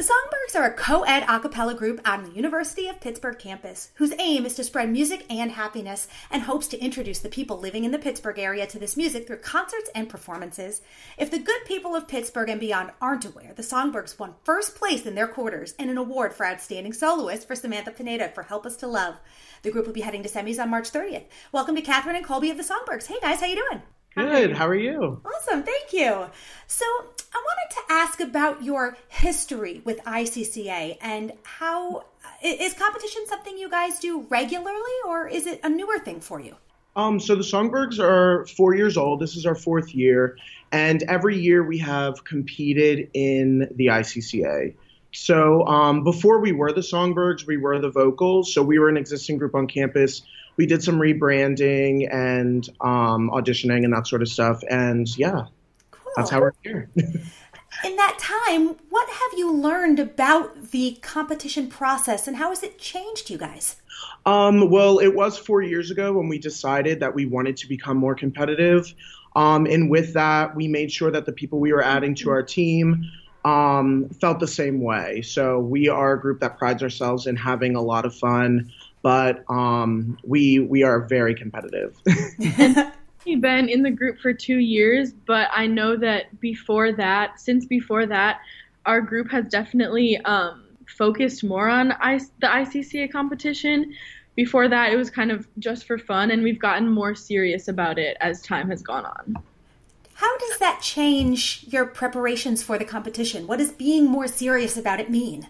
The Songbirds are a co ed a cappella group on the University of Pittsburgh campus whose aim is to spread music and happiness and hopes to introduce the people living in the Pittsburgh area to this music through concerts and performances. If the good people of Pittsburgh and beyond aren't aware, the Songbirds won first place in their quarters and an award for Outstanding Soloist for Samantha Pineda for Help Us to Love. The group will be heading to semis on March 30th. Welcome to Catherine and Colby of the Songbirds. Hey guys, how you doing? Good. How are you? Awesome, thank you. So, I wanted to ask about your history with ICCA and how is competition something you guys do regularly, or is it a newer thing for you? Um, so the Songbirds are four years old. This is our fourth year, and every year we have competed in the ICCA. So um, before we were the Songbirds, we were the Vocals. So we were an existing group on campus we did some rebranding and um, auditioning and that sort of stuff. And yeah, cool. that's how we're here. In that time, what have you learned about the competition process and how has it changed you guys? Um, well, it was four years ago when we decided that we wanted to become more competitive. Um, and with that, we made sure that the people we were adding to our team um, felt the same way. So we are a group that prides ourselves in having a lot of fun, but um, we we are very competitive. I've been in the group for two years, but I know that before that, since before that, our group has definitely um, focused more on I- the ICCA competition. Before that, it was kind of just for fun, and we've gotten more serious about it as time has gone on. How does that change your preparations for the competition? What does being more serious about it mean?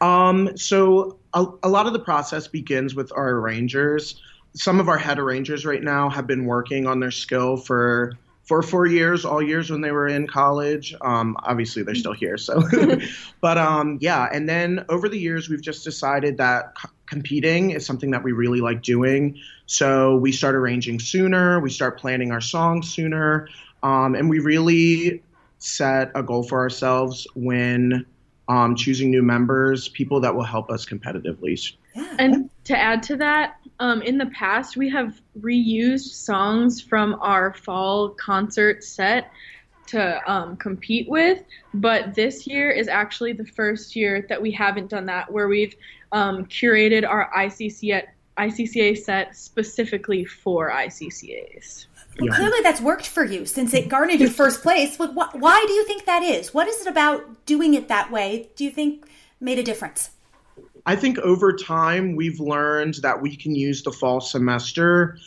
Um, so a, a lot of the process begins with our arrangers. Some of our head arrangers right now have been working on their skill for for four years, all years when they were in college. Um, obviously, they're still here. So, but um, yeah. And then over the years, we've just decided that c- competing is something that we really like doing. So we start arranging sooner. We start planning our songs sooner, um, and we really set a goal for ourselves when um, choosing new members, people that will help us competitively. Yeah. And to add to that, um, in the past, we have reused songs from our fall concert set to um, compete with, but this year is actually the first year that we haven't done that, where we've um, curated our ICCA, ICCA set specifically for ICCAs. Well, clearly that's worked for you since it garnered you first place. Why do you think that is? What is it about doing it that way? Do you think made a difference? I think over time we've learned that we can use the fall semester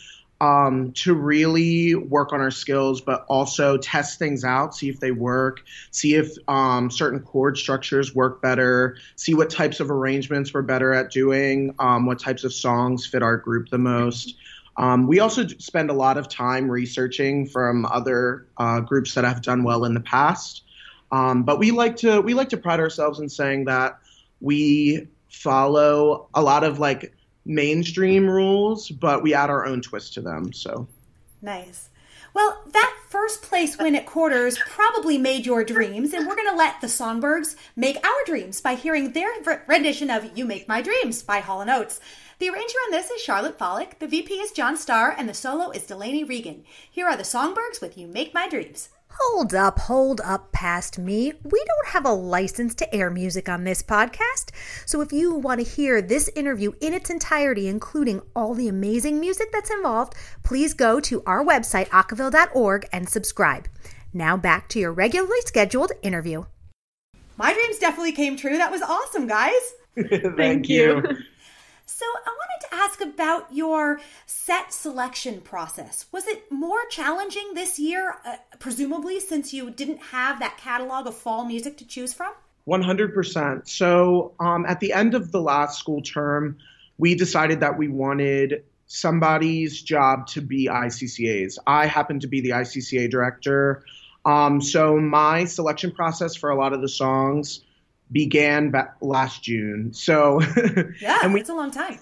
um, to really work on our skills, but also test things out, see if they work, see if um, certain chord structures work better, see what types of arrangements we're better at doing, um, what types of songs fit our group the most. Um, we also spend a lot of time researching from other uh, groups that have done well in the past. Um, but we like to we like to pride ourselves in saying that we follow a lot of like mainstream rules, but we add our own twist to them. So nice. Well, that first place win at quarters probably made your dreams, and we're going to let the Songbirds make our dreams by hearing their rendition of "You Make My Dreams" by Hall & Oates. The arranger on this is Charlotte Follick, the VP is John Starr, and the solo is Delaney Regan. Here are the Songbirds with You Make My Dreams. Hold up, hold up past me. We don't have a license to air music on this podcast. So if you want to hear this interview in its entirety, including all the amazing music that's involved, please go to our website, acaville.org, and subscribe. Now back to your regularly scheduled interview. My dreams definitely came true. That was awesome, guys. Thank you. So, I wanted to ask about your set selection process. Was it more challenging this year, uh, presumably, since you didn't have that catalog of fall music to choose from? 100%. So, um, at the end of the last school term, we decided that we wanted somebody's job to be ICCA's. I happen to be the ICCA director. Um, so, my selection process for a lot of the songs began back last June. So yeah, and we, it's a long time.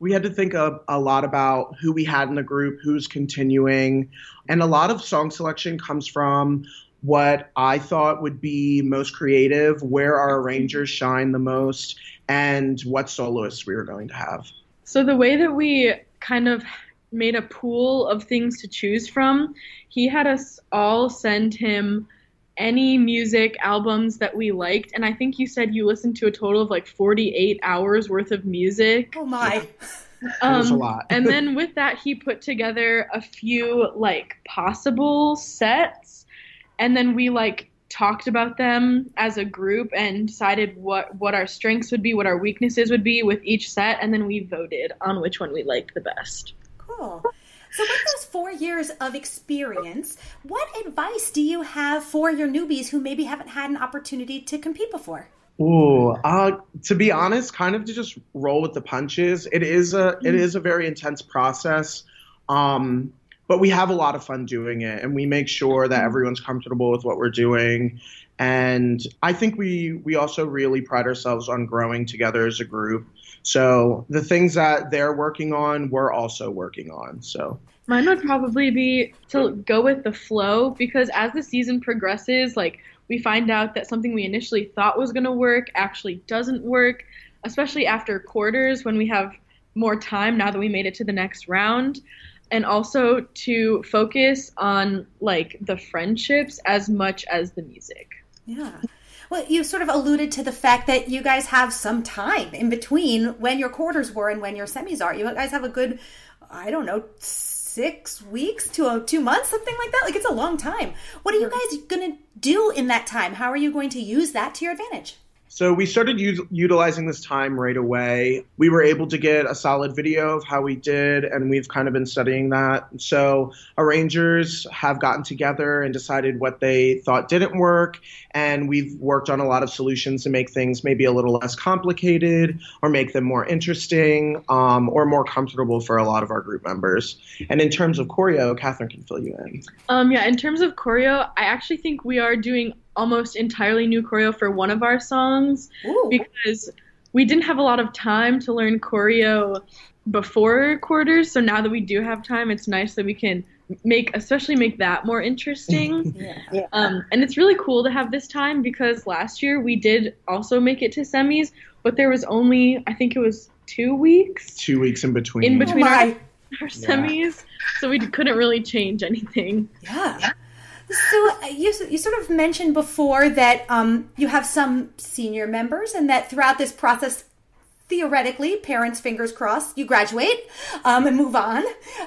We had to think of a lot about who we had in the group, who's continuing, and a lot of song selection comes from what I thought would be most creative, where our arrangers shine the most, and what soloists we were going to have. So the way that we kind of made a pool of things to choose from, he had us all send him any music albums that we liked and i think you said you listened to a total of like 48 hours worth of music Oh my. um, a lot. and then with that he put together a few like possible sets and then we like talked about them as a group and decided what what our strengths would be what our weaknesses would be with each set and then we voted on which one we liked the best Cool. So, with those four years of experience, what advice do you have for your newbies who maybe haven't had an opportunity to compete before? Ooh, uh, to be honest, kind of to just roll with the punches. It is a it is a very intense process, um, but we have a lot of fun doing it, and we make sure that everyone's comfortable with what we're doing. And I think we we also really pride ourselves on growing together as a group. So the things that they're working on, we're also working on. So Mine would probably be to go with the flow because as the season progresses, like we find out that something we initially thought was going to work actually doesn't work, especially after quarters when we have more time now that we made it to the next round. And also to focus on like the friendships as much as the music. Yeah. Well, you sort of alluded to the fact that you guys have some time in between when your quarters were and when your semis are. You guys have a good, I don't know, six weeks to a, two months, something like that. Like it's a long time. What are you guys going to do in that time? How are you going to use that to your advantage? So we started u- utilizing this time right away. We were able to get a solid video of how we did, and we've kind of been studying that. So arrangers have gotten together and decided what they thought didn't work, and we've worked on a lot of solutions to make things maybe a little less complicated or make them more interesting um, or more comfortable for a lot of our group members. And in terms of choreo, Catherine can fill you in. Um, yeah, in terms of choreo, I actually think we are doing almost entirely new choreo for one of our songs Ooh. because we didn't have a lot of time to learn choreo before quarters. So now that we do have time, it's nice that we can make, especially make that more interesting. yeah. um, and it's really cool to have this time because last year we did also make it to semis, but there was only, I think it was two weeks Two weeks in between. in Oh between our, my. our semis, so we couldn't really change anything. Yeah. So uh, you you sort of mentioned before that um, you have some senior members, and that throughout this process, theoretically, parents fingers crossed, you graduate um, and move on.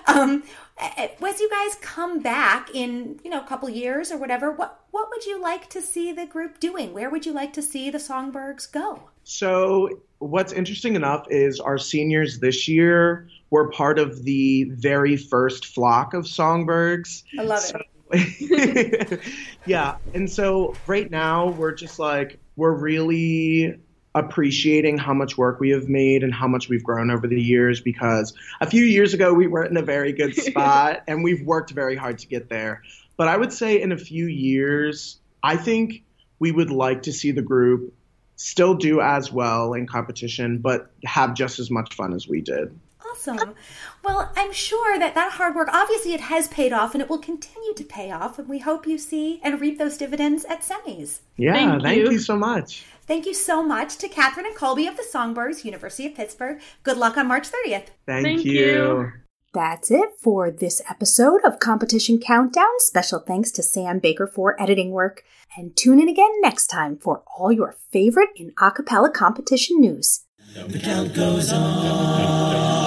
Um, as you guys come back in you know a couple years or whatever, what what would you like to see the group doing? Where would you like to see the Songbirds go? So, what's interesting enough is our seniors this year were part of the very first flock of songbirds. I love So- it. yeah, and so right now we're just like we're really appreciating how much work we have made and how much we've grown over the years because a few years ago we weren't in a very good spot and we've worked very hard to get there. But I would say in a few years, I think we would like to see the group still do as well in competition, but have just as much fun as we did. Awesome. Well, I'm sure that that hard work, obviously, it has paid off and it will continue to pay off. And we hope you see and reap those dividends at semis. Yeah, Thank thank you. you so much. Thank you so much to Catherine and Colby of the Songbirds, University of Pittsburgh. Good luck on March 30th. Thank, Thank you. you. That's it for this episode of Competition Countdown. Special thanks to Sam Baker for editing work. And tune in again next time for all your favorite in a cappella competition news. The count goes on.